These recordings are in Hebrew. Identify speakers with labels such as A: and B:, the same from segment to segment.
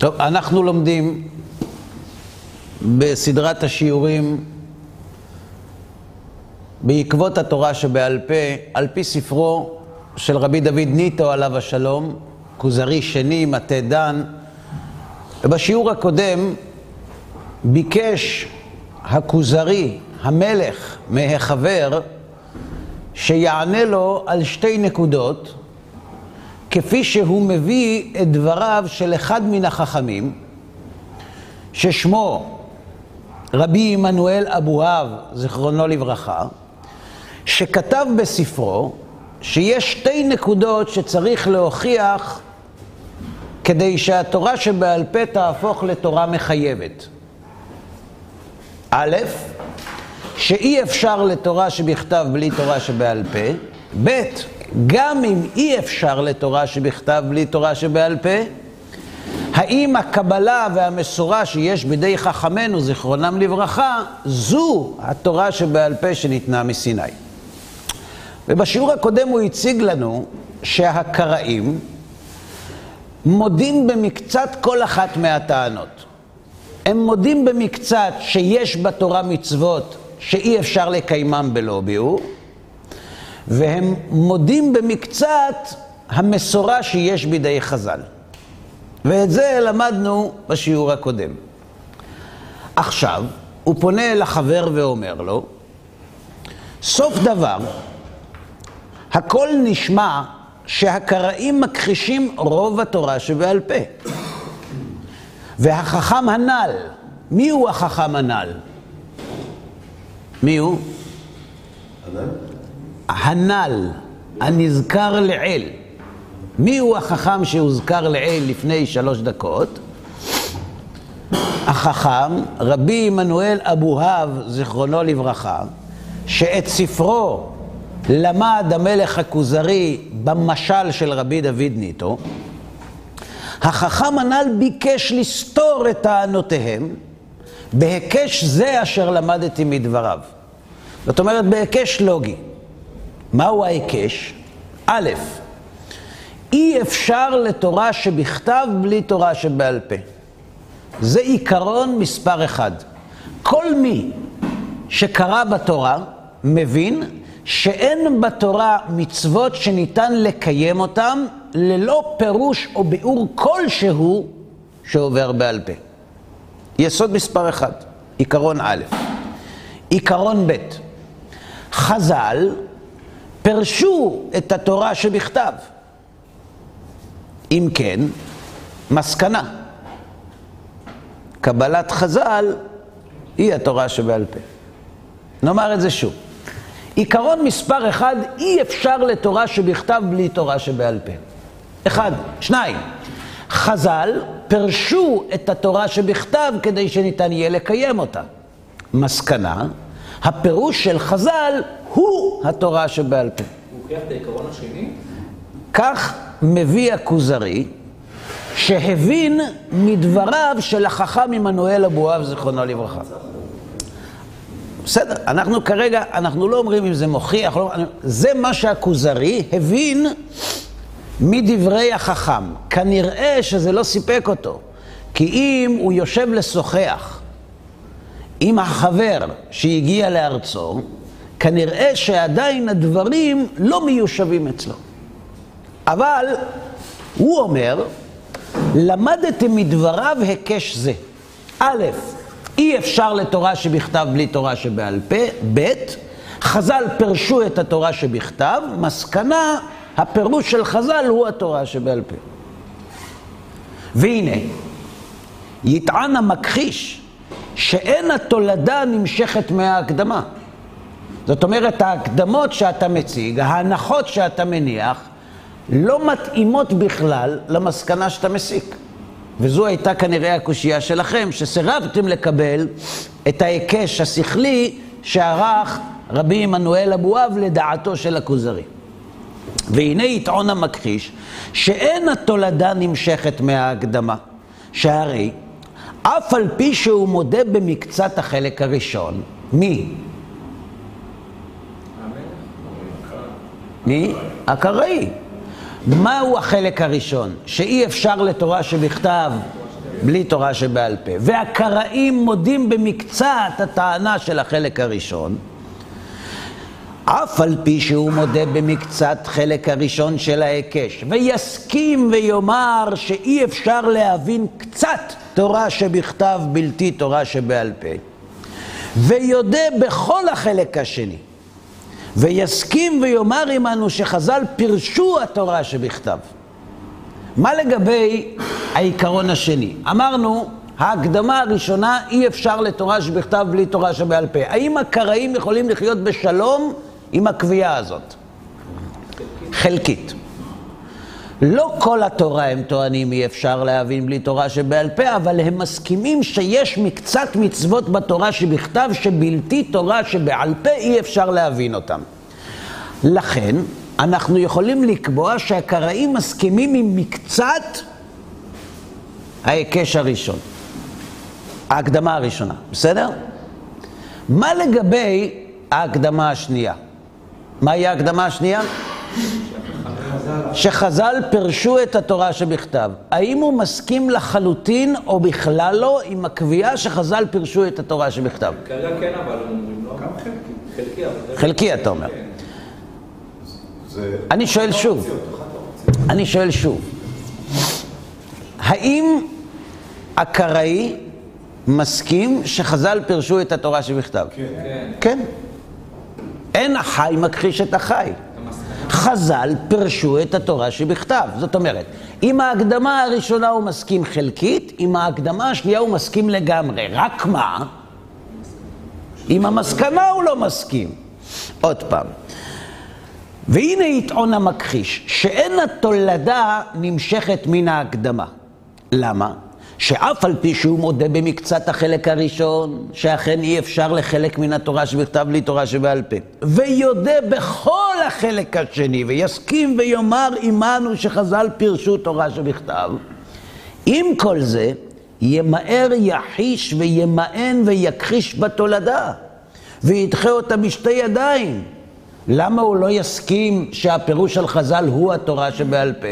A: טוב, אנחנו לומדים בסדרת השיעורים בעקבות התורה שבעל פה, על פי ספרו של רבי דוד ניטו עליו השלום, כוזרי שני, מטה דן, ובשיעור הקודם ביקש הכוזרי, המלך, מהחבר, שיענה לו על שתי נקודות, כפי שהוא מביא את דבריו של אחד מן החכמים, ששמו רבי עמנואל אבוהב, זיכרונו לברכה, שכתב בספרו שיש שתי נקודות שצריך להוכיח כדי שהתורה שבעל פה תהפוך לתורה מחייבת. א', שאי אפשר לתורה שבכתב בלי תורה שבעל פה, ב', גם אם אי אפשר לתורה שבכתב בלי תורה שבעל פה, האם הקבלה והמסורה שיש בידי חכמינו, זיכרונם לברכה, זו התורה שבעל פה שניתנה מסיני. ובשיעור הקודם הוא הציג לנו שהקראים מודים במקצת כל אחת מהטענות. הם מודים במקצת שיש בתורה מצוות שאי אפשר לקיימם בלא ביאור, והם מודים במקצת המסורה שיש בידי חז"ל. ואת זה למדנו בשיעור הקודם. עכשיו, הוא פונה אל החבר ואומר לו, סוף דבר, הכל נשמע שהקראים מכחישים רוב התורה שבעל פה. והחכם הנ"ל, מי הוא החכם הנ"ל? מי הוא? הנ"ל, הנזכר לעיל. מי הוא החכם שהוזכר לעיל לפני שלוש דקות? החכם, רבי עמנואל אבוהב, זיכרונו לברכה, שאת ספרו למד המלך הכוזרי במשל של רבי דוד ניטו, החכם הנ"ל ביקש לסתור את טענותיהם בהיקש זה אשר למדתי מדבריו. זאת אומרת, בהיקש לוגי. מהו ההיקש? א', אי אפשר לתורה שבכתב בלי תורה שבעל פה. זה עיקרון מספר אחד. כל מי שקרא בתורה מבין שאין בתורה מצוות שניתן לקיים אותן ללא פירוש או ביאור כלשהו שעובר בעל פה. יסוד מספר אחד, עיקרון א'. עיקרון ב', חז"ל פירשו את התורה שבכתב. אם כן, מסקנה. קבלת חז"ל היא התורה שבעל פה. נאמר את זה שוב. עיקרון מספר אחד, אי אפשר לתורה שבכתב בלי תורה שבעל פה. אחד. שניים, חז"ל פירשו את התורה שבכתב כדי שניתן יהיה לקיים אותה. מסקנה, הפירוש של חז"ל הוא התורה שבעל פה.
B: הוא הוכיח את העיקרון השני?
A: כך מביא הכוזרי, שהבין מדבריו של החכם עמנואל אבואב, זיכרונו לברכה. בסדר, אנחנו כרגע, אנחנו לא אומרים אם זה מוכיח, לא, זה מה שהכוזרי הבין מדברי החכם. כנראה שזה לא סיפק אותו, כי אם הוא יושב לשוחח עם החבר שהגיע לארצו, כנראה שעדיין הדברים לא מיושבים אצלו. אבל הוא אומר, למדתי מדבריו היקש זה. א', אי אפשר לתורה שבכתב בלי תורה שבעל פה, ב', חז"ל פירשו את התורה שבכתב, מסקנה, הפירוש של חז"ל הוא התורה שבעל פה. והנה, יטען המכחיש שאין התולדה נמשכת מההקדמה. זאת אומרת, ההקדמות שאתה מציג, ההנחות שאתה מניח, לא מתאימות בכלל למסקנה שאתה מסיק. וזו הייתה כנראה הקושייה שלכם, שסירבתם לקבל את ההיקש השכלי שערך רבי עמנואל אבואב לדעתו של הכוזרי. והנה יטעון המכחיש שאין התולדה נמשכת מההקדמה, שהרי אף על פי שהוא מודה במקצת החלק הראשון, מי? מי? הקראי. מהו החלק הראשון? שאי אפשר לתורה שבכתב בלי תורה שבעל פה. והקראים מודים במקצת הטענה של החלק הראשון, אף על פי שהוא מודה במקצת חלק הראשון של ההיקש, ויסכים ויאמר שאי אפשר להבין קצת תורה שבכתב בלתי תורה שבעל פה, ויודה בכל החלק השני, ויסכים ויאמר עמנו שחז"ל פירשו התורה שבכתב. מה לגבי העיקרון השני? אמרנו, ההקדמה הראשונה, אי אפשר לתורה שבכתב בלי תורה שבעל פה. האם הקראים יכולים לחיות בשלום עם הקביעה הזאת? חלקית. לא כל התורה הם טוענים אי אפשר להבין בלי תורה שבעל פה, אבל הם מסכימים שיש מקצת מצוות בתורה שבכתב שבלתי תורה שבעל פה אי אפשר להבין אותם. לכן, אנחנו יכולים לקבוע שהקראים מסכימים עם מקצת ההיקש הראשון, ההקדמה הראשונה, בסדר? מה לגבי ההקדמה השנייה? מהי ההקדמה השנייה? שחז"ל פירשו את התורה שבכתב. האם הוא מסכים לחלוטין או בכלל לא עם הקביעה שחז"ל פירשו את התורה שבכתב?
B: כרגע כן, אבל הם אומרים לא. גם חלקי.
A: חלקי, אתה אומר. אני שואל שוב, אני שואל שוב, האם הקראי מסכים שחז"ל פירשו את התורה שבכתב?
B: כן.
A: כן. אין החי מכחיש את החי. חז"ל פירשו את התורה שבכתב. זאת אומרת, עם ההקדמה הראשונה הוא מסכים חלקית, עם ההקדמה השנייה הוא מסכים לגמרי. רק מה? עם המסקנה הוא לא מסכים. עוד פעם. והנה יטעון המכחיש, שאין התולדה נמשכת מן ההקדמה. למה? שאף על פי שהוא מודה במקצת החלק הראשון, שאכן אי אפשר לחלק מן התורה שבכתב בלי תורה שבעל פה, ויודה בכל החלק השני, ויסכים ויאמר עמנו שחז"ל פירשו תורה שבכתב, עם כל זה, ימהר יחיש וימאן ויכחיש בתולדה, וידחה אותה בשתי ידיים. למה הוא לא יסכים שהפירוש של חז"ל הוא התורה שבעל פה?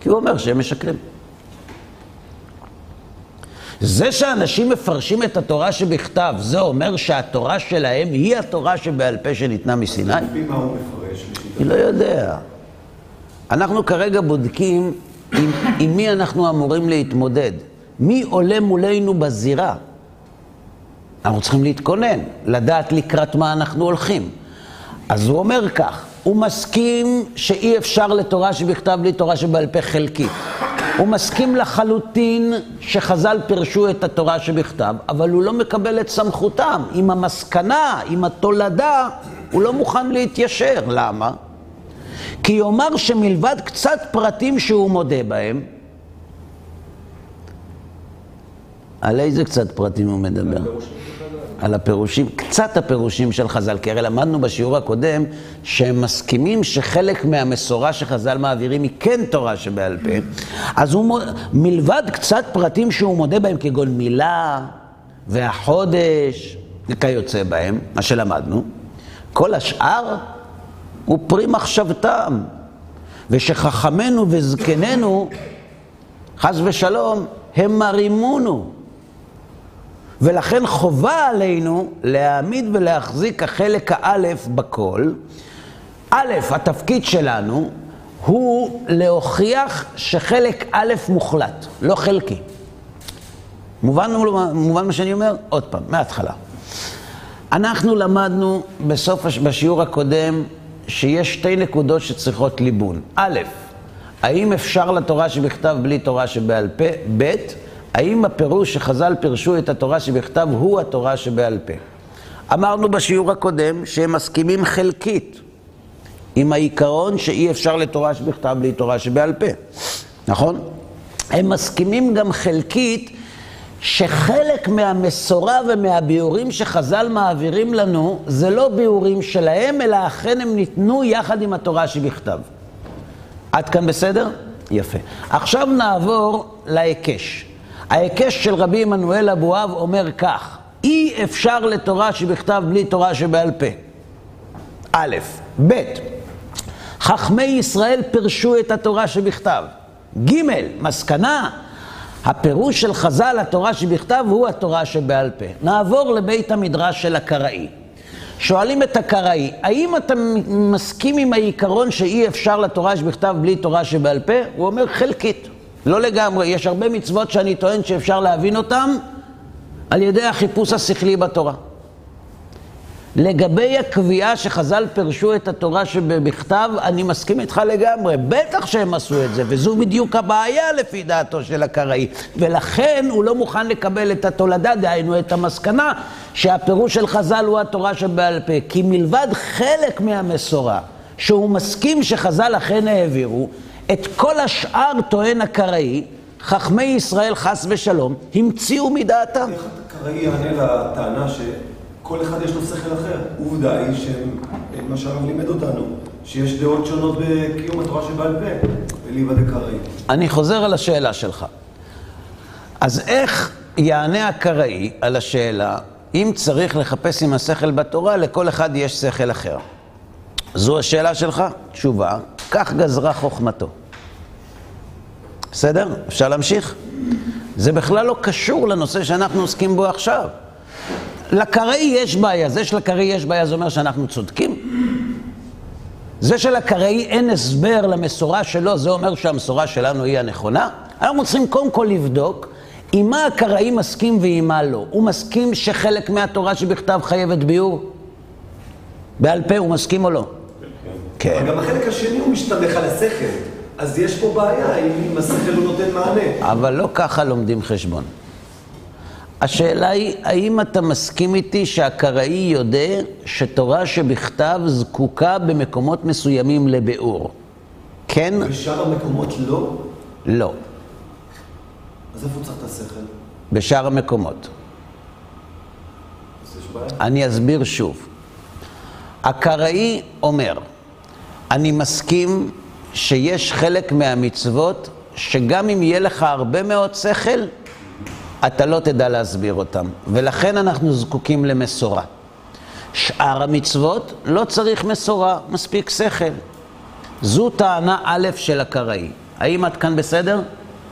A: כי הוא אומר שהם משקרים. זה שאנשים מפרשים את התורה שבכתב, זה אומר שהתורה שלהם היא התורה שבעל פה שניתנה מסיני?
C: לפי מה הוא מפרש?
A: אני לא יודע. אנחנו כרגע בודקים עם, עם מי אנחנו אמורים להתמודד. מי עולה מולנו בזירה? אנחנו צריכים להתכונן, לדעת לקראת מה אנחנו הולכים. אז הוא אומר כך, הוא מסכים שאי אפשר לתורה שבכתב בלי תורה שבעל פה חלקית. הוא מסכים לחלוטין שחז"ל פירשו את התורה שבכתב, אבל הוא לא מקבל את סמכותם. עם המסקנה, עם התולדה, הוא לא מוכן להתיישר. למה? כי יאמר שמלבד קצת פרטים שהוא מודה בהם, על איזה קצת פרטים הוא מדבר? על הפירושים, קצת הפירושים של חז"ל, כי הרי למדנו בשיעור הקודם שהם מסכימים שחלק מהמסורה שחז"ל מעבירים היא כן תורה שבעל פה, אז הוא, מלבד קצת פרטים שהוא מודה בהם, כגון מילה והחודש וכיוצא בהם, מה שלמדנו, כל השאר הוא פרי מחשבתם, ושחכמינו וזקנינו, חס ושלום, הם מרימונו. ולכן חובה עלינו להעמיד ולהחזיק החלק האלף בכל. א', התפקיד שלנו הוא להוכיח שחלק א' מוחלט, לא חלקי. מובן, מובן מה שאני אומר? עוד פעם, מההתחלה. אנחנו למדנו בסוף, בשיעור הקודם, שיש שתי נקודות שצריכות ליבון. א', האם אפשר לתורה שבכתב בלי תורה שבעל פה? ב', האם הפירוש שחז"ל פירשו את התורה שבכתב הוא התורה שבעל פה? אמרנו בשיעור הקודם שהם מסכימים חלקית עם העיקרון שאי אפשר לתורה שבכתב בלי תורה שבעל פה, נכון? הם מסכימים גם חלקית שחלק מהמסורה ומהביאורים שחז"ל מעבירים לנו זה לא ביאורים שלהם, אלא אכן הם ניתנו יחד עם התורה שבכתב. עד כאן בסדר? יפה. עכשיו נעבור להיקש. ההיקש של רבי עמנואל אבואב אומר כך, אי אפשר לתורה שבכתב בלי תורה שבעל פה. א', ב', חכמי ישראל פירשו את התורה שבכתב. ג', מסקנה, הפירוש של חז"ל, התורה שבכתב, הוא התורה שבעל פה. נעבור לבית המדרש של הקראי. שואלים את הקראי, האם אתה מסכים עם העיקרון שאי אפשר לתורה שבכתב בלי תורה שבעל פה? הוא אומר חלקית, לא לגמרי. יש הרבה מצוות שאני טוען שאפשר להבין אותן על ידי החיפוש השכלי בתורה. לגבי הקביעה שחז"ל פירשו את התורה שבכתב, אני מסכים איתך לגמרי. בטח שהם עשו את זה, וזו בדיוק הבעיה לפי דעתו של הקראי. ולכן הוא לא מוכן לקבל את התולדה, דהיינו את המסקנה, שהפירוש של חז"ל הוא התורה שבעל פה. כי מלבד חלק מהמסורה, שהוא מסכים שחז"ל אכן העבירו, את כל השאר, טוען הקראי, חכמי ישראל חס ושלום, המציאו מדעתם.
C: איך הקראי יענה לטענה ש... כל אחד יש לו שכל אחר. עובדה היא שמה שהרב לימד אותנו, שיש דעות שונות בקיום התורה שבעל פה, בליבא דקראי.
A: אני חוזר על השאלה שלך. אז איך יענה הקראי על השאלה, אם צריך לחפש עם השכל בתורה, לכל אחד יש שכל אחר? זו השאלה שלך? תשובה, כך גזרה חוכמתו. בסדר? אפשר להמשיך? זה בכלל לא קשור לנושא שאנחנו עוסקים בו עכשיו. לקראי יש בעיה. זה שלקראי יש בעיה זה אומר שאנחנו צודקים? זה שלקראי אין הסבר למסורה שלו, זה אומר שהמסורה שלנו היא הנכונה? אנחנו צריכים קודם כל לבדוק עם מה הקראי מסכים ועם מה לא. הוא מסכים שחלק מהתורה שבכתב חייבת ביור? בעל פה הוא מסכים או לא?
C: כן. אבל גם החלק השני הוא משתמך על השכל. אז יש פה בעיה אם השכל הוא נותן מענה.
A: אבל לא ככה לומדים חשבון. השאלה היא, האם אתה מסכים איתי שהקראי יודע שתורה שבכתב זקוקה במקומות מסוימים לביאור? כן?
C: בשאר המקומות לא?
A: לא.
C: אז איפה צריך את השכל?
A: בשאר המקומות. אני אסביר שוב. הקראי אומר, אני מסכים שיש חלק מהמצוות שגם אם יהיה לך הרבה מאוד שכל, אתה לא תדע להסביר אותם, ולכן אנחנו זקוקים למסורה. שאר המצוות לא צריך מסורה, מספיק שכל. זו טענה א' של הקראי. האם עד כאן בסדר?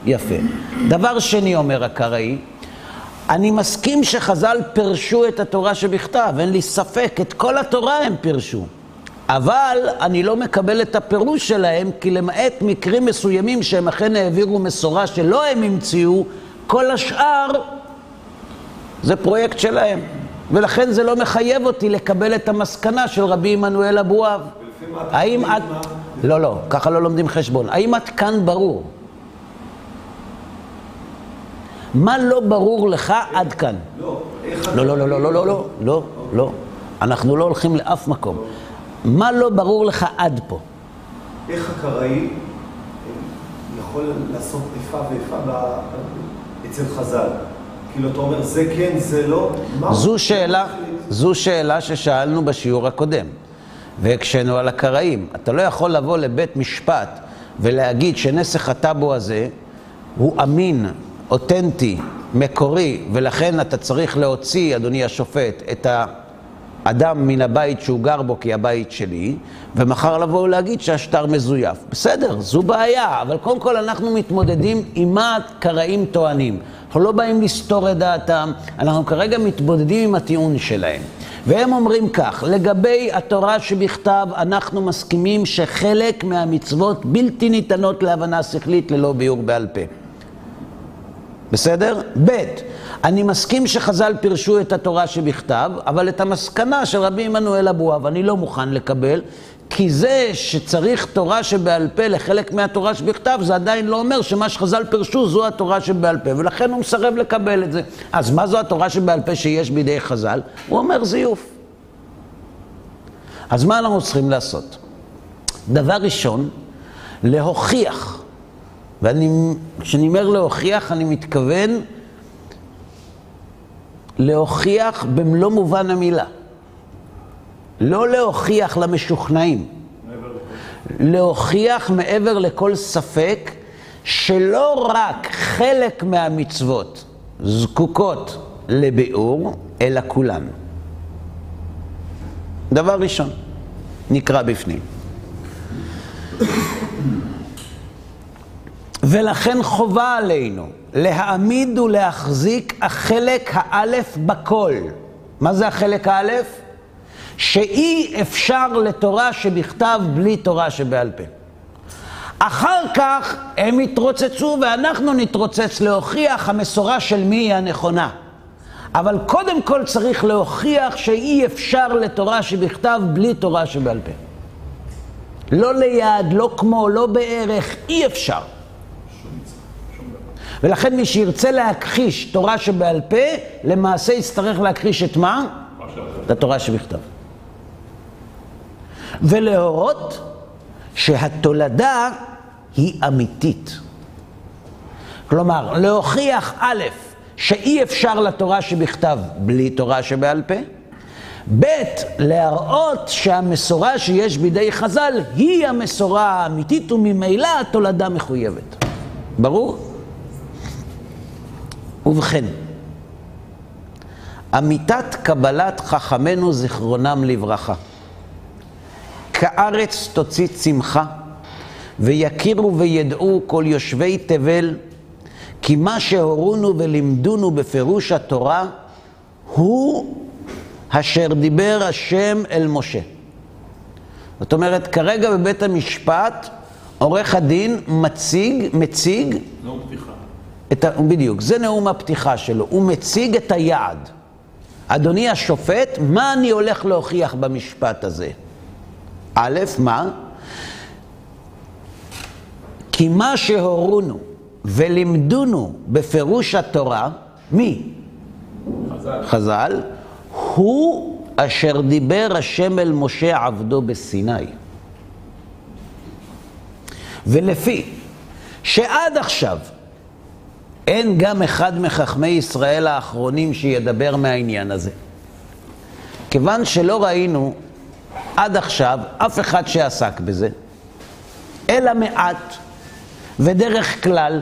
A: יפה. דבר שני אומר הקראי, אני מסכים שחז"ל פירשו את התורה שבכתב, אין לי ספק, את כל התורה הם פירשו. אבל אני לא מקבל את הפירוש שלהם, כי למעט מקרים מסוימים שהם אכן העבירו מסורה שלא הם המציאו, כל השאר זה פרויקט שלהם. ולכן זה לא מחייב אותי לקבל את המסקנה של רבי עמנואל אבואב. האם עד... לא, לא, ככה לא לומדים חשבון. האם עד כאן ברור? מה לא ברור לך עד כאן?
C: לא,
A: לא, לא, לא, לא, לא, לא, לא, לא, לא. אנחנו לא הולכים לאף מקום. מה לא ברור לך עד פה?
C: איך הקראי יכול לעשות איפה ואיפה אצל חז"ל. כאילו, אתה אומר, זה כן, זה לא,
A: זו שאלה, זו שאלה ששאלנו בשיעור הקודם, והקשינו על הקראים. אתה לא יכול לבוא לבית משפט ולהגיד שנסח הטאבו הזה הוא אמין, אותנטי, מקורי, ולכן אתה צריך להוציא, אדוני השופט, את ה... אדם מן הבית שהוא גר בו כי הבית שלי, ומחר לבוא ולהגיד שהשטר מזויף. בסדר, זו בעיה, אבל קודם כל אנחנו מתמודדים עם מה הקראים טוענים. אנחנו לא באים לסתור את דעתם, אנחנו כרגע מתבודדים עם הטיעון שלהם. והם אומרים כך, לגבי התורה שבכתב, אנחנו מסכימים שחלק מהמצוות בלתי ניתנות להבנה שכלית ללא ביאור בעל פה. בסדר? ב', אני מסכים שחז"ל פירשו את התורה שבכתב, אבל את המסקנה של רבי עמנואל אבואב אני לא מוכן לקבל, כי זה שצריך תורה שבעל פה לחלק מהתורה שבכתב, זה עדיין לא אומר שמה שחז"ל פירשו זו התורה שבעל פה, ולכן הוא מסרב לקבל את זה. אז מה זו התורה שבעל פה שיש בידי חז"ל? הוא אומר זיוף. אז מה אנחנו צריכים לעשות? דבר ראשון, להוכיח, וכשאני אומר להוכיח, אני מתכוון להוכיח במלוא מובן המילה. לא להוכיח למשוכנעים. להוכיח מעבר לכל ספק שלא רק חלק מהמצוות זקוקות לביאור, אלא כולן. דבר ראשון, נקרא בפנים. ולכן חובה עלינו להעמיד ולהחזיק החלק האלף בכל. מה זה החלק האלף? שאי אפשר לתורה שבכתב בלי תורה שבעל פה. אחר כך הם יתרוצצו ואנחנו נתרוצץ להוכיח המסורה של מי היא הנכונה. אבל קודם כל צריך להוכיח שאי אפשר לתורה שבכתב בלי תורה שבעל פה. לא ליד, לא כמו, לא בערך, אי אפשר. ולכן מי שירצה להכחיש תורה שבעל פה, למעשה יצטרך להכחיש את מה? את התורה שבכתב. ולהורות שהתולדה היא אמיתית. כלומר, להוכיח א', שאי אפשר לתורה שבכתב בלי תורה שבעל פה, ב', להראות שהמסורה שיש בידי חז"ל היא המסורה האמיתית וממילא התולדה מחויבת. ברור? ובכן, אמיתת קבלת חכמינו זיכרונם לברכה. כארץ תוציא צמחה, ויכירו וידעו כל יושבי תבל, כי מה שהורונו ולימדונו בפירוש התורה, הוא אשר דיבר השם אל משה. זאת אומרת, כרגע בבית המשפט, עורך הדין מציג, מציג...
B: נאום פתיחה.
A: את ה... בדיוק, זה נאום הפתיחה שלו. הוא מציג את היעד. אדוני השופט, מה אני הולך להוכיח במשפט הזה? א', מה? כי מה שהורונו ולימדונו בפירוש התורה, מי?
B: חז"ל.
A: חז"ל, הוא אשר דיבר השם אל משה עבדו בסיני. ולפי שעד עכשיו אין גם אחד מחכמי ישראל האחרונים שידבר מהעניין הזה. כיוון שלא ראינו עד עכשיו אף אחד שעסק בזה, אלא מעט, ודרך כלל,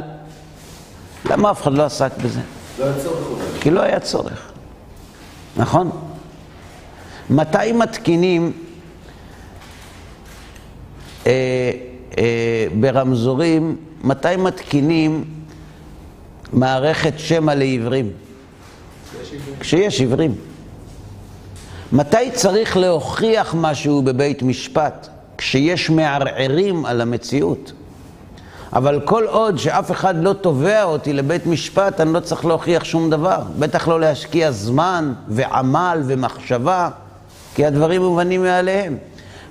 A: למה אף אחד לא עסק בזה?
C: לא היה צורך.
A: כי לא היה צורך, נכון? מתי מתקינים אה, אה, ברמזורים, מתי מתקינים מערכת שמע לעיוורים? כשיש עיוורים. מתי צריך להוכיח משהו בבית משפט? כשיש מערערים על המציאות. אבל כל עוד שאף אחד לא תובע אותי לבית משפט, אני לא צריך להוכיח שום דבר. בטח לא להשקיע זמן ועמל ומחשבה, כי הדברים מובנים מאליהם.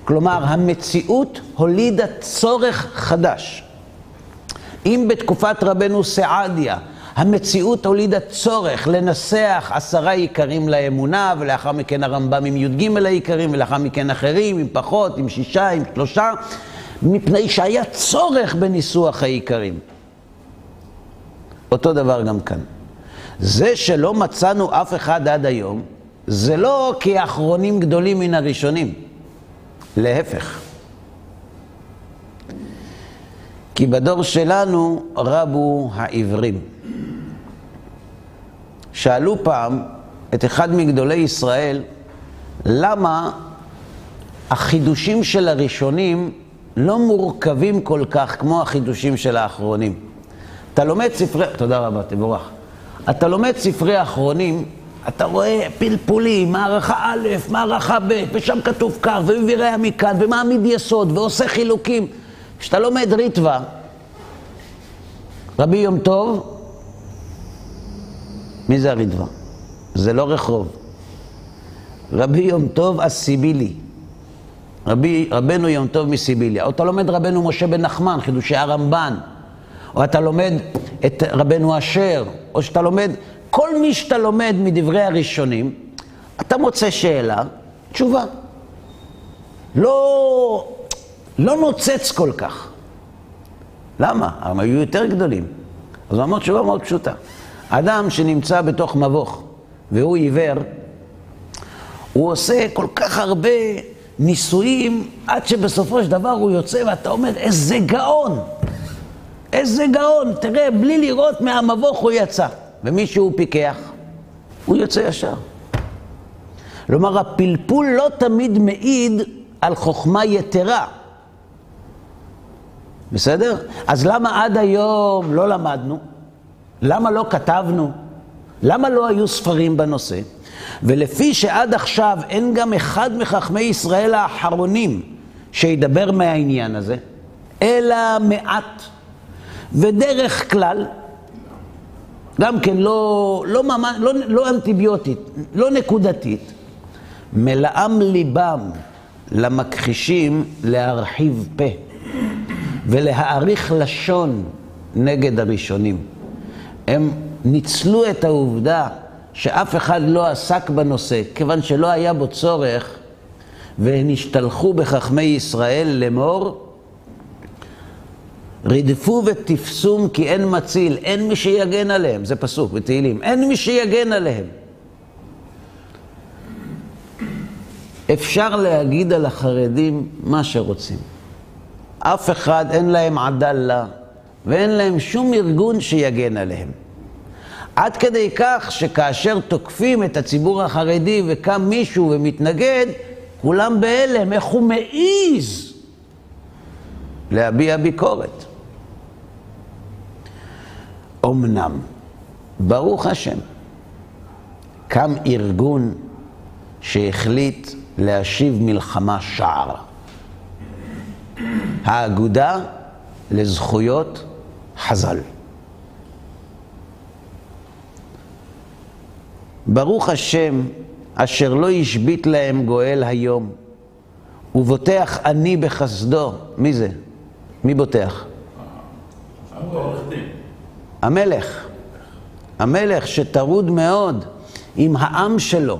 A: כלומר, המציאות הולידה צורך חדש. אם בתקופת רבנו סעדיה המציאות הולידה צורך לנסח עשרה עיקרים לאמונה, ולאחר מכן הרמב"ם עם י"ג העיקרים, ולאחר מכן אחרים, עם פחות, עם שישה, עם שלושה, מפני שהיה צורך בניסוח העיקרים. אותו דבר גם כאן. זה שלא מצאנו אף אחד עד היום, זה לא כי האחרונים גדולים מן הראשונים. להפך. כי בדור שלנו רבו העברים. שאלו פעם את אחד מגדולי ישראל, למה החידושים של הראשונים לא מורכבים כל כך כמו החידושים של האחרונים. אתה לומד ספרי, תודה רבה, תבורך. אתה לומד ספרי האחרונים, אתה רואה פלפולים, מערכה א', מערכה ב', ושם כתוב כך, ומביאה מכאן, ומעמיד יסוד, ועושה חילוקים. כשאתה לומד ריטווה, רבי יום טוב, מי זה הריטווה? זה לא רחוב. רבי יום טוב הסיבילי. רבי, רבנו יום טוב מסיביליה. או אתה לומד רבנו משה בן נחמן, חידושי הרמב"ן. או אתה לומד את רבנו אשר, או שאתה לומד, כל מי שאתה לומד מדברי הראשונים, אתה מוצא שאלה, תשובה. לא, לא נוצץ כל כך. למה? הם היו יותר גדולים. אז הוא אמר תשובה מאוד פשוטה. אדם שנמצא בתוך מבוך והוא עיוור, הוא עושה כל כך הרבה ניסויים עד שבסופו של דבר הוא יוצא ואתה אומר, איזה גאון! איזה גאון! תראה, בלי לראות מהמבוך הוא יצא. ומישהו פיקח, הוא יוצא ישר. כלומר, הפלפול לא תמיד מעיד על חוכמה יתרה. בסדר? אז למה עד היום לא למדנו? למה לא כתבנו? למה לא היו ספרים בנושא? ולפי שעד עכשיו אין גם אחד מחכמי ישראל האחרונים שידבר מהעניין הזה, אלא מעט. ודרך כלל, גם כן לא, לא, ממש, לא, לא אנטיביוטית, לא נקודתית, מלאם ליבם למכחישים להרחיב פה ולהאריך לשון נגד הראשונים. הם ניצלו את העובדה שאף אחד לא עסק בנושא, כיוון שלא היה בו צורך, והם השתלחו בחכמי ישראל לאמור, רדפו ותפסום כי אין מציל, אין מי שיגן עליהם, זה פסוק בתהילים, אין מי שיגן עליהם. אפשר להגיד על החרדים מה שרוצים. אף אחד אין להם עדאללה ואין להם שום ארגון שיגן עליהם. עד כדי כך שכאשר תוקפים את הציבור החרדי וקם מישהו ומתנגד, כולם בהלם, איך הוא מעז להביע ביקורת. אמנם, ברוך השם, קם ארגון שהחליט להשיב מלחמה שער. האגודה לזכויות חז"ל. ברוך השם, אשר לא השבית להם גואל היום, ובוטח אני בחסדו. מי זה? מי בוטח? המלך. המלך שטרוד מאוד עם העם שלו,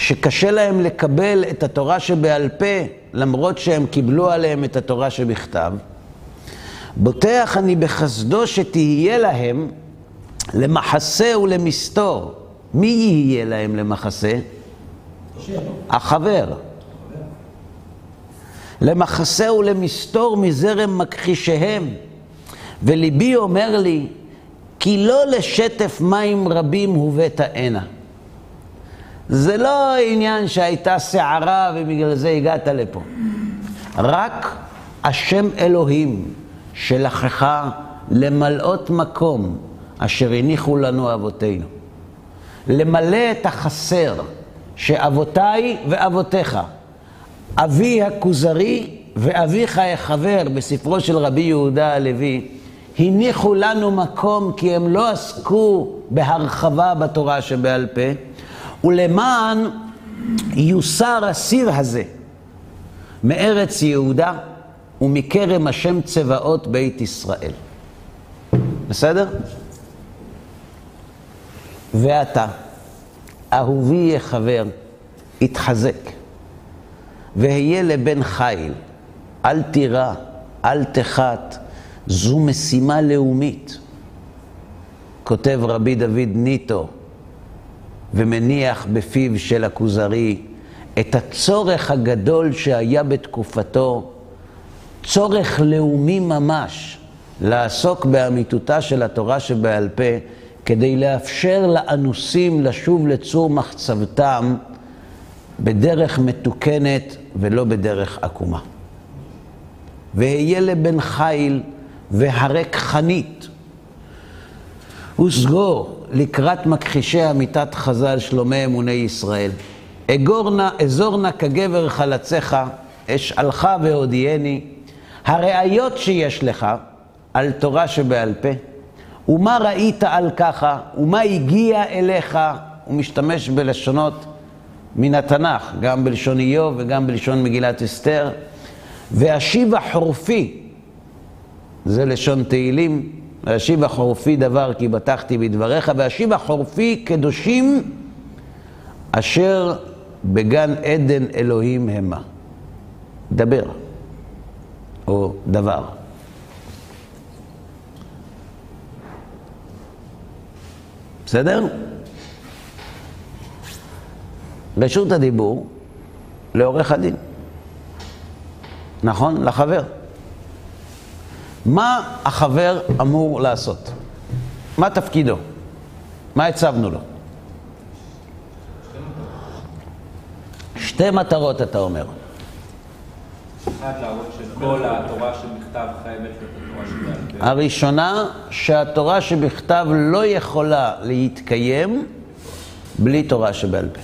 A: שקשה להם לקבל את התורה שבעל פה, למרות שהם קיבלו עליהם את התורה שבכתב. בוטח אני בחסדו שתהיה להם למחסה ולמסתור. מי יהיה להם למחסה? החבר. למחסה ולמסתור מזרם מכחישיהם. וליבי אומר לי, כי לא לשטף מים רבים הובאת הנה. זה לא עניין שהייתה סערה ובגלל זה הגעת לפה. רק השם אלוהים שלחך למלאות מקום אשר הניחו לנו אבותינו. למלא את החסר שאבותיי ואבותיך, אבי הכוזרי ואביך החבר בספרו של רבי יהודה הלוי, הניחו לנו מקום כי הם לא עסקו בהרחבה בתורה שבעל פה, ולמען יוסר הסיר הזה מארץ יהודה ומכרם השם צבאות בית ישראל. בסדר? ואתה, אהובי חבר, התחזק, והיה לבן חיל, אל תירא, אל תחת, זו משימה לאומית. כותב רבי דוד ניטו, ומניח בפיו של הכוזרי את הצורך הגדול שהיה בתקופתו, צורך לאומי ממש, לעסוק באמיתותה של התורה שבעל פה, כדי לאפשר לאנוסים לשוב לצור מחצבתם בדרך מתוקנת ולא בדרך עקומה. ואהיה לבן חיל והרק חנית, וסגור לקראת מכחישי אמיתת חז"ל שלומי אמוני ישראל. אגור נא, אזור נא כגבר חלציך, אשאלך והודיעני, הראיות שיש לך על תורה שבעל פה, ומה ראית על ככה, ומה הגיע אליך, הוא משתמש בלשונות מן התנ"ך, גם בלשון איוב וגם בלשון מגילת אסתר, והשיב החורפי, זה לשון תהילים, והשיב החורפי דבר כי בטחתי בדבריך, והשיב החורפי קדושים אשר בגן עדן אלוהים המה. דבר, או דבר. בסדר? רשות הדיבור לעורך הדין. נכון? לחבר. מה החבר אמור לעשות? מה תפקידו? מה הצבנו לו? שתי מטרות, אתה אומר.
D: אחד להראות שכל התורה שבכתב חייבת להיות התורה שבעל פה.
A: הראשונה, שהתורה שבכתב לא יכולה להתקיים בלי תורה שבעל פה.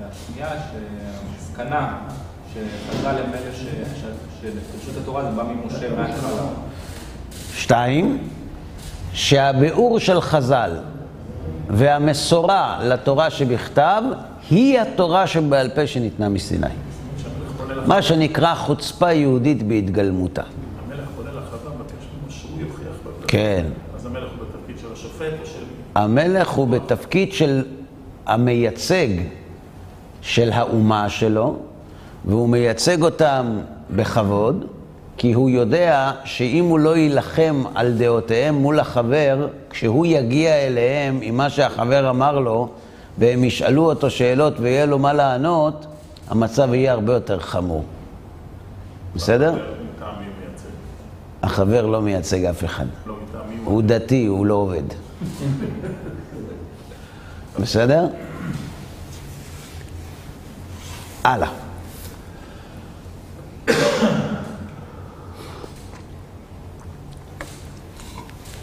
D: והשנייה, שהמסקנה שחז"ל הם אלה ש- ש- שפרשות התורה זה בא ממשה מההתחלה.
A: שתיים, שהביאור של חז"ל והמסורה לתורה שבכתב היא התורה שבעל פה שניתנה מסיני. מה שנקרא חוצפה יהודית בהתגלמותה.
B: המלך לחווה, מבקש ממנו שהוא יוכיח.
A: כן.
B: אז המלך הוא בתפקיד של השופט או של...
A: המלך הוא בתפקיד של המייצג של האומה שלו, והוא מייצג אותם בכבוד, כי הוא יודע שאם הוא לא יילחם על דעותיהם מול החבר, כשהוא יגיע אליהם עם מה שהחבר אמר לו, והם ישאלו אותו שאלות ויהיה לו מה לענות, המצב יהיה הרבה יותר חמור. בסדר? החבר לא מייצג אף אחד.
B: הוא
A: דתי, הוא לא עובד. בסדר? הלאה.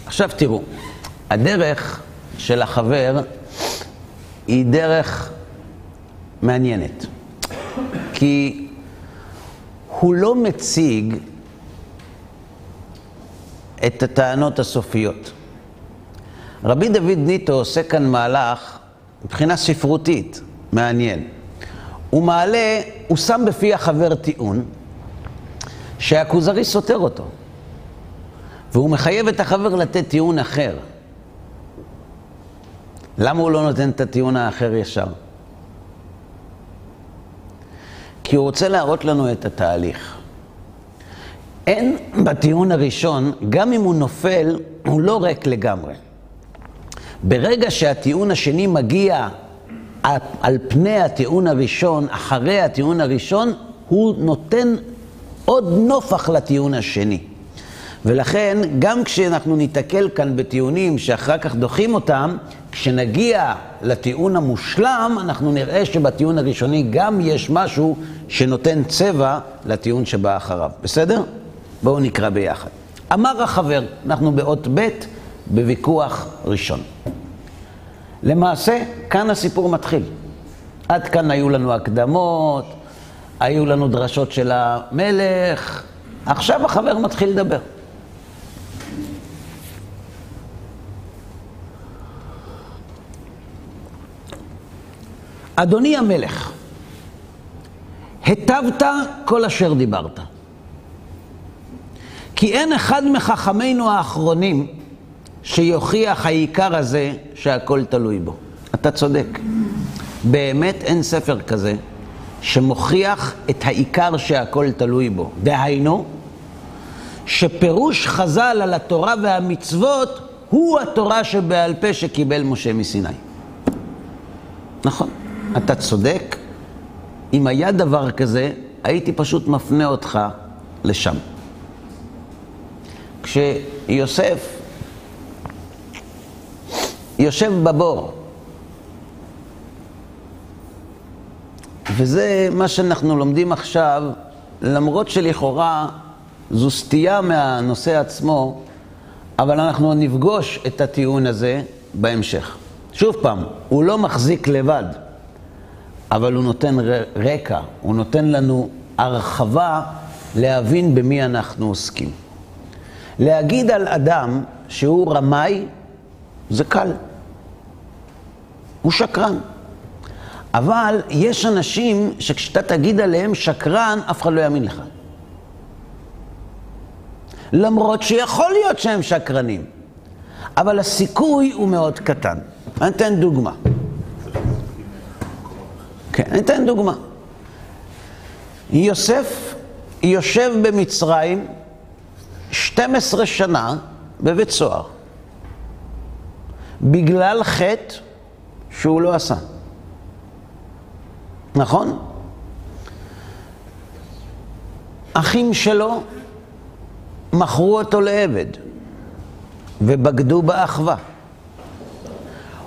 A: עכשיו תראו, הדרך של החבר היא דרך מעניינת, כי הוא לא מציג את הטענות הסופיות. רבי דוד ניטו עושה כאן מהלך מבחינה ספרותית מעניין. הוא מעלה, הוא שם בפי החבר טיעון שהכוזרי סותר אותו, והוא מחייב את החבר לתת טיעון אחר. למה הוא לא נותן את הטיעון האחר ישר? כי הוא רוצה להראות לנו את התהליך. אין בטיעון הראשון, גם אם הוא נופל, הוא לא ריק לגמרי. ברגע שהטיעון השני מגיע על, פני הטיעון הראשון, אחרי הטיעון הראשון, הוא נותן עוד נופח לטיעון השני. ולכן, גם כשאנחנו ניתקל כאן בטיעונים שאחר כך דוחים אותם, כשנגיע לטיעון המושלם, אנחנו נראה שבטיעון הראשוני גם יש משהו שנותן צבע לטיעון שבא אחריו. בסדר? בואו נקרא ביחד. אמר החבר, אנחנו באות ב' בוויכוח ראשון. למעשה, כאן הסיפור מתחיל. עד כאן היו לנו הקדמות, היו לנו דרשות של המלך, עכשיו החבר מתחיל לדבר. אדוני המלך, היטבת כל אשר דיברת. כי אין אחד מחכמינו האחרונים שיוכיח העיקר הזה שהכל תלוי בו. אתה צודק. באמת אין ספר כזה שמוכיח את העיקר שהכל תלוי בו. דהיינו, שפירוש חז"ל על התורה והמצוות הוא התורה שבעל פה שקיבל משה מסיני. נכון, אתה צודק. אם היה דבר כזה, הייתי פשוט מפנה אותך לשם. כשיוסף יושב בבור, וזה מה שאנחנו לומדים עכשיו, למרות שלכאורה זו סטייה מהנושא עצמו, אבל אנחנו נפגוש את הטיעון הזה בהמשך. שוב פעם, הוא לא מחזיק לבד, אבל הוא נותן רקע, הוא נותן לנו הרחבה להבין במי אנחנו עוסקים. להגיד על אדם שהוא רמאי, זה קל. הוא שקרן. אבל יש אנשים שכשאתה תגיד עליהם שקרן, אף אחד לא יאמין לך. למרות שיכול להיות שהם שקרנים, אבל הסיכוי הוא מאוד קטן. אני אתן דוגמה. כן, אני אתן דוגמה. יוסף יושב במצרים 12 שנה בבית סוהר, בגלל חטא שהוא לא עשה. נכון? אחים שלו מכרו אותו לעבד ובגדו באחווה.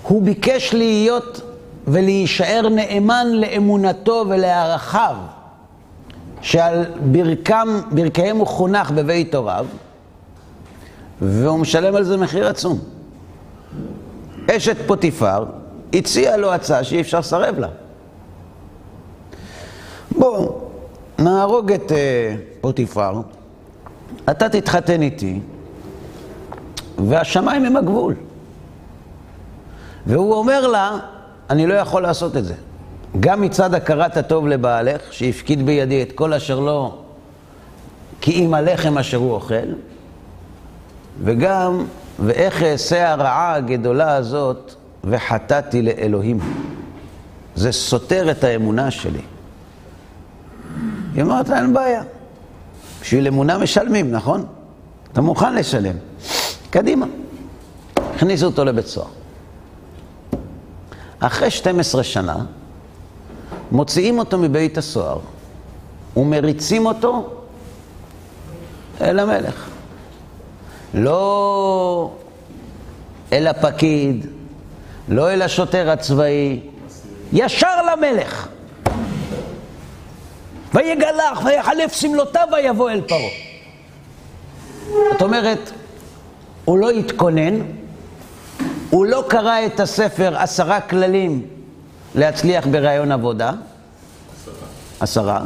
A: הוא ביקש להיות ולהישאר נאמן לאמונתו ולערכיו. שעל ברכם, ברכיהם הוא חונך בבית הוריו, והוא משלם על זה מחיר עצום. אשת פוטיפר הציעה לו הצעה שאי אפשר לסרב לה. בוא, נהרוג את uh, פוטיפר, אתה תתחתן איתי, והשמיים הם הגבול. והוא אומר לה, אני לא יכול לעשות את זה. גם מצד הכרת הטוב לבעלך, שהפקיד בידי את כל אשר לא כי אם הלחם אשר הוא אוכל, וגם, ואיך אעשה הרעה הגדולה הזאת, וחטאתי לאלוהים. זה סותר את האמונה שלי. היא אומרת לה, אין בעיה. בשביל אמונה משלמים, נכון? אתה מוכן לשלם. קדימה. הכניסו אותו לבית סוהר. אחרי 12 שנה, מוציאים אותו מבית הסוהר ומריצים אותו אל המלך. לא אל הפקיד, לא אל השוטר הצבאי, ישר למלך. ויגלח ויחלף שמלותיו ויבוא אל פרעה. זאת אומרת, הוא לא התכונן, הוא לא קרא את הספר עשרה כללים להצליח בראיון עבודה. עשרה.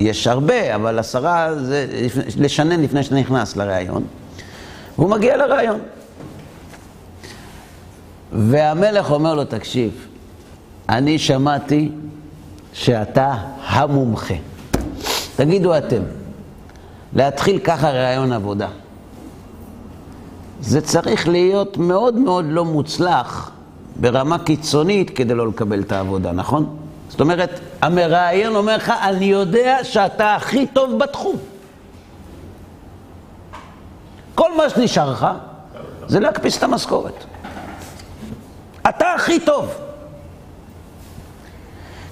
A: יש הרבה, אבל עשרה זה לשנן לפני שאתה נכנס לראיון. והוא מגיע לראיון. והמלך אומר לו, תקשיב, אני שמעתי שאתה המומחה. תגידו אתם, להתחיל ככה ראיון עבודה. זה צריך להיות מאוד מאוד לא מוצלח ברמה קיצונית כדי לא לקבל את העבודה, נכון? זאת אומרת, המראיין אומר לך, אני יודע שאתה הכי טוב בתחום. כל מה שנשאר לך זה להקפיץ את המשכורת. אתה הכי טוב.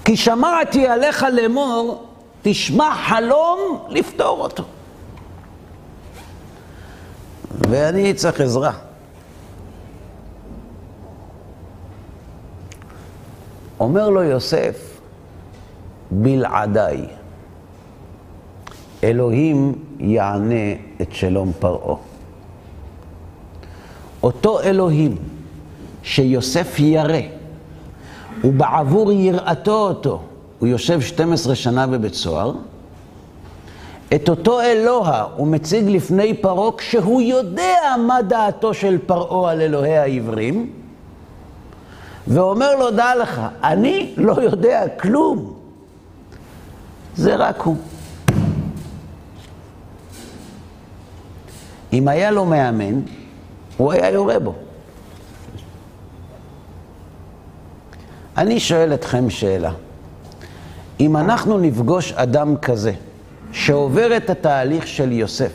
A: כי שמעתי עליך לאמור, תשמע חלום לפתור אותו. ואני צריך עזרה. אומר לו יוסף, בלעדיי, אלוהים יענה את שלום פרעה. אותו אלוהים שיוסף ירא, ובעבור יראתו אותו, הוא יושב 12 שנה בבית סוהר, את אותו אלוה הוא מציג לפני פרעה כשהוא יודע מה דעתו של פרעה על אלוהי העברים, ואומר לו, דע לך, אני לא יודע כלום. זה רק הוא. אם היה לו מאמן, הוא היה יורה בו. אני שואל אתכם שאלה. אם אנחנו נפגוש אדם כזה, שעובר את התהליך של יוסף,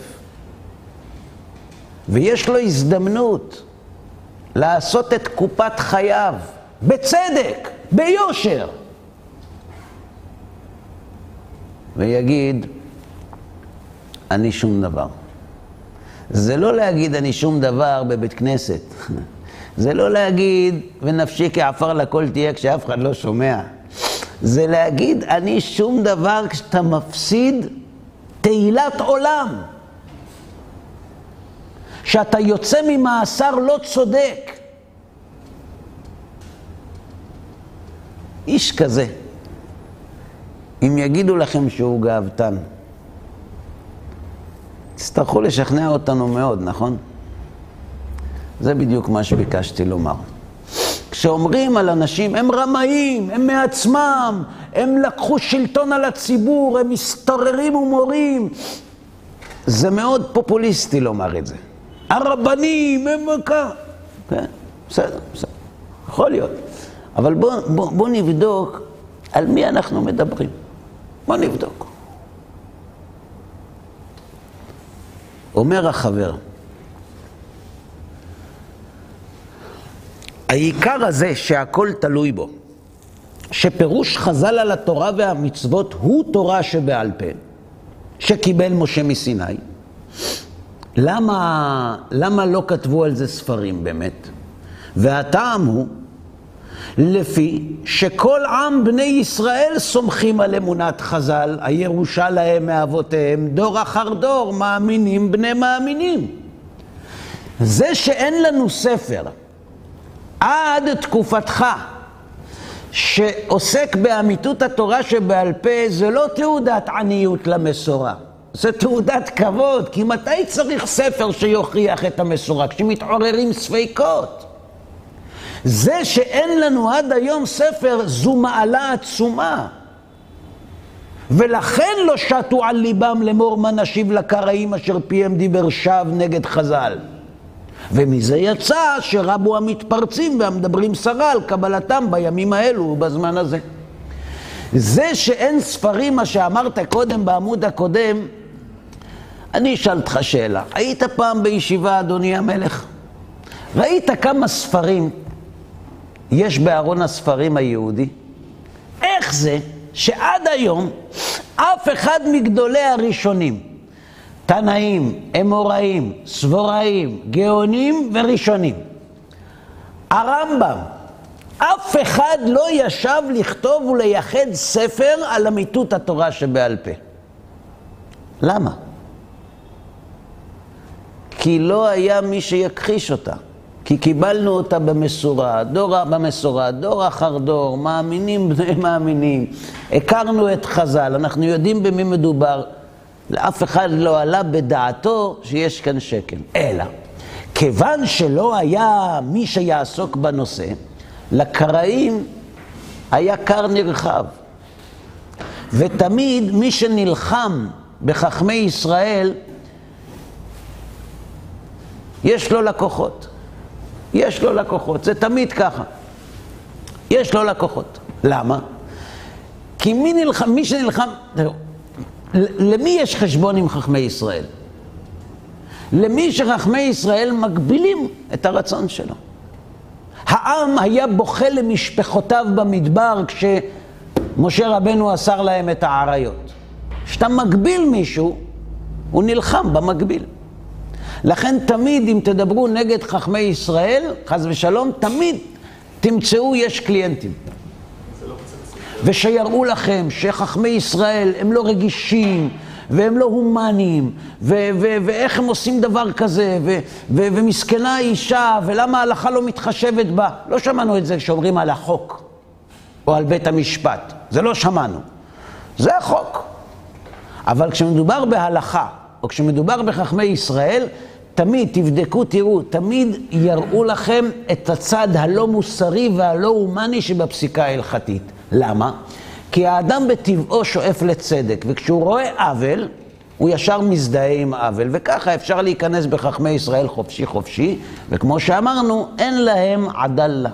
A: ויש לו הזדמנות לעשות את קופת חייו, בצדק, ביושר, ויגיד, אני שום דבר. זה לא להגיד אני שום דבר בבית כנסת. זה לא להגיד ונפשי כעפר לכל תהיה כשאף אחד לא שומע. זה להגיד אני שום דבר כשאתה מפסיד תהילת עולם. שאתה יוצא ממאסר לא צודק. איש כזה, אם יגידו לכם שהוא גאוותן, תצטרכו לשכנע אותנו מאוד, נכון? זה בדיוק מה שביקשתי לומר. כשאומרים על אנשים, הם רמאים, הם מעצמם, הם לקחו שלטון על הציבור, הם מסתוררים ומורים, זה מאוד פופוליסטי לומר את זה. הרבנים הם ככה. כן, בסדר, בסדר, יכול להיות. אבל בואו בוא, בוא נבדוק על מי אנחנו מדברים. בואו נבדוק. אומר החבר, העיקר הזה שהכל תלוי בו, שפירוש חז"ל על התורה והמצוות הוא תורה שבעל פה, שקיבל משה מסיני, למה, למה לא כתבו על זה ספרים באמת? והטעם הוא לפי שכל עם בני ישראל סומכים על אמונת חז"ל, הירושה להם מאבותיהם, דור אחר דור, מאמינים בני מאמינים. זה שאין לנו ספר עד תקופתך, שעוסק באמיתות התורה שבעל פה, זה לא תעודת עניות למסורה. זה תעודת כבוד, כי מתי צריך ספר שיוכיח את המסורה? כשמתעוררים ספקות. זה שאין לנו עד היום ספר, זו מעלה עצומה. ולכן לא שטו על ליבם לאמור מה נשיב לקראים אשר פיהם דיבר שווא נגד חז"ל. ומזה יצא שרבו המתפרצים והמדברים סרה על קבלתם בימים האלו ובזמן הזה. זה שאין ספרים, מה שאמרת קודם בעמוד הקודם, אני אשאל אותך שאלה. היית פעם בישיבה, אדוני המלך? ראית כמה ספרים יש בארון הספרים היהודי? איך זה שעד היום אף אחד מגדולי הראשונים, תנאים, אמוראים, סבוראים, גאונים וראשונים, הרמב"ם, אף אחד לא ישב לכתוב ולייחד ספר על אמיתות התורה שבעל פה. למה? כי לא היה מי שיכחיש אותה. כי קיבלנו אותה במסורה, דור במסורה, דור אחר דור, מאמינים בני מאמינים. הכרנו את חז"ל, אנחנו יודעים במי מדובר. לאף אחד לא עלה בדעתו שיש כאן שקל. אלא, כיוון שלא היה מי שיעסוק בנושא, לקראים היה כר נרחב. ותמיד מי שנלחם בחכמי ישראל, יש לו לקוחות. יש לו לקוחות, זה תמיד ככה. יש לו לקוחות. למה? כי מי נלחם, מי שנלחם, למי יש חשבון עם חכמי ישראל? למי שחכמי ישראל מגבילים את הרצון שלו. העם היה בוכה למשפחותיו במדבר כשמשה רבנו אסר להם את האריות. כשאתה מגביל מישהו, הוא נלחם במקביל. לכן תמיד אם תדברו נגד חכמי ישראל, חס ושלום, תמיד תמצאו יש קליינטים. ושיראו לכם שחכמי ישראל הם לא רגישים, והם לא הומניים, ואיך הם עושים דבר כזה, ומסכנה האישה, ולמה ההלכה לא מתחשבת בה. לא שמענו את זה כשאומרים על החוק, או על בית המשפט. זה לא שמענו. זה החוק. אבל כשמדובר בהלכה, או כשמדובר בחכמי ישראל, תמיד, תבדקו, תראו, תמיד יראו לכם את הצד הלא מוסרי והלא הומני שבפסיקה ההלכתית. למה? כי האדם בטבעו שואף לצדק, וכשהוא רואה עוול, הוא ישר מזדהה עם עוול, וככה אפשר להיכנס בחכמי ישראל חופשי חופשי, וכמו שאמרנו, אין להם עדלה.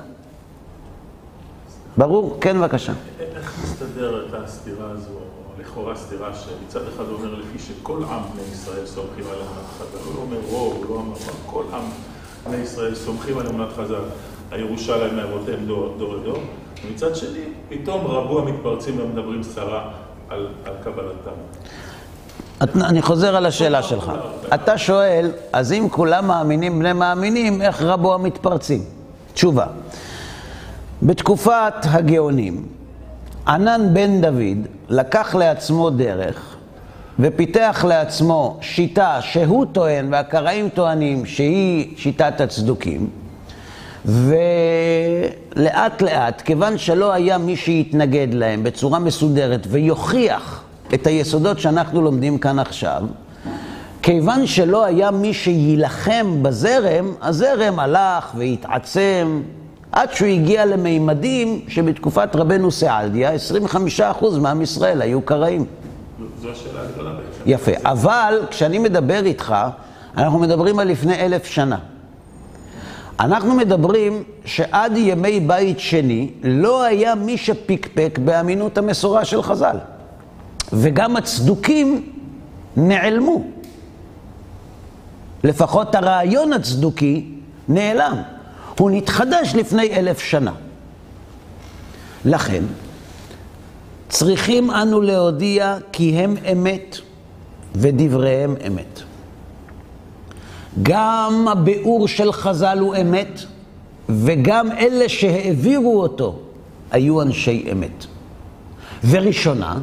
A: ברור? כן, בבקשה.
B: איך מסתדרת הסתירה הזו, או לכאורה סתירה שמצד אחד אומר לפי שכל עם בני ישראל סומכים על אמונת חז"ל, הוא לא אומר רוב, הוא לא אומר כל עם בני ישראל סומכים על אמונת חז"ל, הירושה להם מאבותיהם דור דור לדור, ומצד שני, פתאום רבו המתפרצים ומדברים סרה על, על קבלתם.
A: אני חוזר על השאלה שלך. אתה שואל, אז אם כולם מאמינים בני מאמינים, איך רבו המתפרצים? תשובה. בתקופת הגאונים, ענן בן דוד לקח לעצמו דרך ופיתח לעצמו שיטה שהוא טוען והקראים טוענים שהיא שיטת הצדוקים ולאט לאט, כיוון שלא היה מי שיתנגד להם בצורה מסודרת ויוכיח את היסודות שאנחנו לומדים כאן עכשיו, כיוון שלא היה מי שיילחם בזרם, הזרם הלך והתעצם עד שהוא הגיע למימדים שבתקופת רבנו סעדיה, 25% מעם ישראל היו קראים.
B: זו השאלה הגדולה בעצם.
A: יפה, אבל כשאני מדבר איתך, אנחנו מדברים על לפני אלף שנה. אנחנו מדברים שעד ימי בית שני לא היה מי שפקפק באמינות המסורה של חז"ל. וגם הצדוקים נעלמו. לפחות הרעיון הצדוקי נעלם. הוא נתחדש לפני אלף שנה. לכן, צריכים אנו להודיע כי הם אמת ודבריהם אמת. גם הביאור של חז"ל הוא אמת, וגם אלה שהעבירו אותו היו אנשי אמת. וראשונה,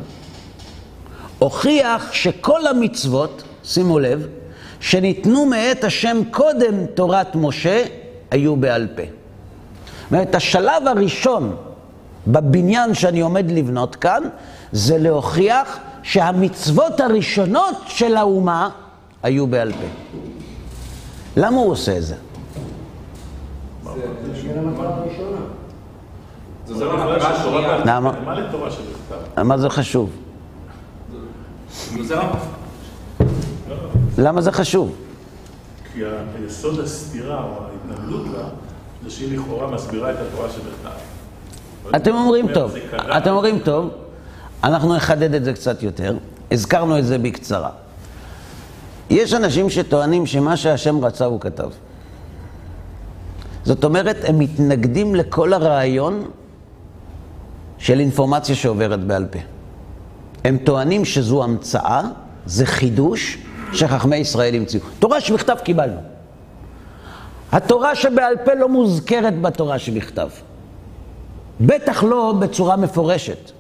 A: הוכיח שכל המצוות, שימו לב, שניתנו מאת השם קודם תורת משה, היו בעל פה. זאת אומרת, השלב הראשון בבניין שאני עומד לבנות כאן, זה להוכיח שהמצוות הראשונות של האומה היו בעל פה. למה הוא עושה את זה?
B: מה
A: זה חשוב? למה זה חשוב?
B: כי היסוד הסתירה או ההתנגדות לה, זה שהיא לכאורה מסבירה את התורה שבכתב.
A: אתם אומרים
B: אומר,
A: טוב. אתם אומרים טוב, אנחנו נחדד את זה קצת יותר, הזכרנו את זה בקצרה. יש אנשים שטוענים שמה שהשם רצה הוא כתב. זאת אומרת, הם מתנגדים לכל הרעיון של אינפורמציה שעוברת בעל פה. הם טוענים שזו המצאה, זה חידוש שחכמי ישראל המציאו. תורה שבכתב קיבלנו. התורה שבעל פה לא מוזכרת בתורה שבכתב. בטח לא בצורה מפורשת.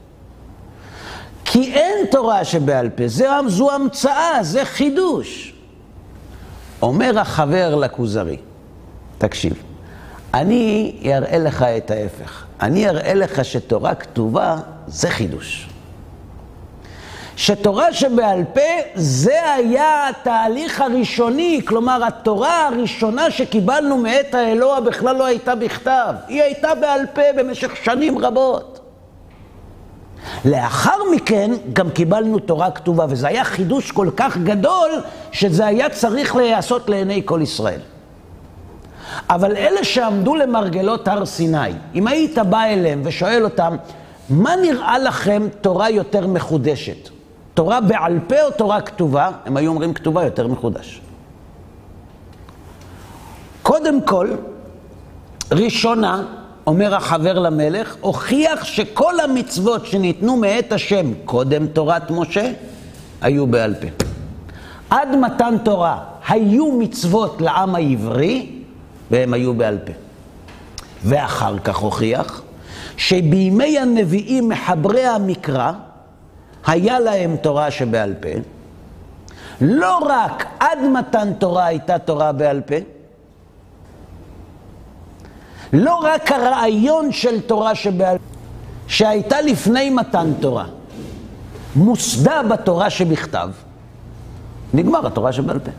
A: כי אין תורה שבעל פה, זה, זו המצאה, זה חידוש. אומר החבר לכוזרי, תקשיב, אני אראה לך את ההפך. אני אראה לך שתורה כתובה זה חידוש. שתורה שבעל פה זה היה התהליך הראשוני, כלומר התורה הראשונה שקיבלנו מאת האלוה בכלל לא הייתה בכתב, היא הייתה בעל פה במשך שנים רבות. לאחר מכן גם קיבלנו תורה כתובה, וזה היה חידוש כל כך גדול, שזה היה צריך להיעשות לעיני כל ישראל. אבל אלה שעמדו למרגלות הר סיני, אם היית בא אליהם ושואל אותם, מה נראה לכם תורה יותר מחודשת? תורה בעל פה או תורה כתובה? הם היו אומרים כתובה יותר מחודש. קודם כל, ראשונה, אומר החבר למלך, הוכיח שכל המצוות שניתנו מאת השם קודם תורת משה, היו בעל פה. עד מתן תורה היו מצוות לעם העברי, והם היו בעל פה. ואחר כך הוכיח שבימי הנביאים מחברי המקרא, היה להם תורה שבעל פה. לא רק עד מתן תורה הייתה תורה בעל פה, לא רק הרעיון של תורה שבעל שהייתה לפני מתן תורה, מוסדה בתורה שבכתב, נגמר התורה שבעל פה.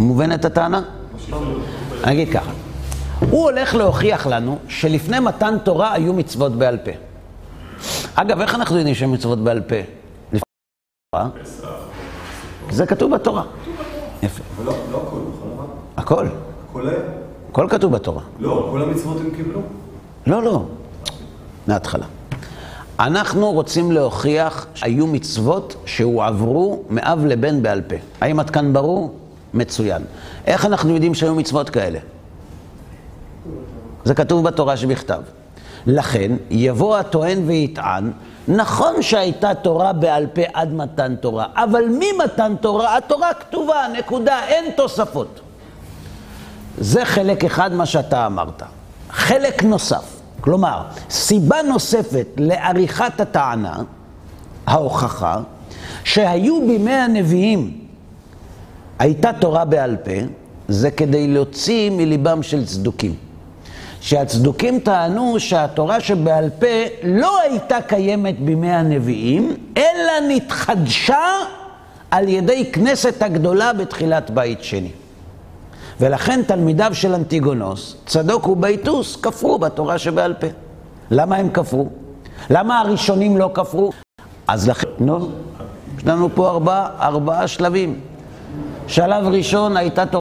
A: מובנת הטענה? אני אגיד ככה, הוא הולך להוכיח לנו שלפני מתן תורה היו מצוות בעל פה. אגב, איך אנחנו יודעים שהן מצוות בעל פה? לפני תורה? זה כתוב בתורה. יפה.
C: אבל לא לא הכל, הרב?
A: הכל, כתוב בתורה.
C: לא, כל המצוות הם קיבלו.
A: לא, לא, מההתחלה. אנחנו רוצים להוכיח שהיו מצוות שהועברו מאב לבן בעל פה. האם עד כאן ברור? מצוין. איך אנחנו יודעים שהיו מצוות כאלה? זה כתוב בתורה שבכתב. לכן, יבוא הטוען ויטען, נכון שהייתה תורה בעל פה עד מתן תורה, אבל ממתן תורה, התורה כתובה, נקודה, אין תוספות. זה חלק אחד מה שאתה אמרת. חלק נוסף, כלומר, סיבה נוספת לעריכת הטענה, ההוכחה, שהיו בימי הנביאים, הייתה תורה בעל פה, זה כדי להוציא מליבם של צדוקים. שהצדוקים טענו שהתורה שבעל פה לא הייתה קיימת בימי הנביאים, אלא נתחדשה על ידי כנסת הגדולה בתחילת בית שני. ולכן תלמידיו של אנטיגונוס, צדוק ובייטוס, כפרו בתורה שבעל פה. למה הם כפרו? למה הראשונים לא כפרו? אז לכן, נו, יש לנו פה ארבעה, ארבעה שלבים. שלב ראשון הייתה תורה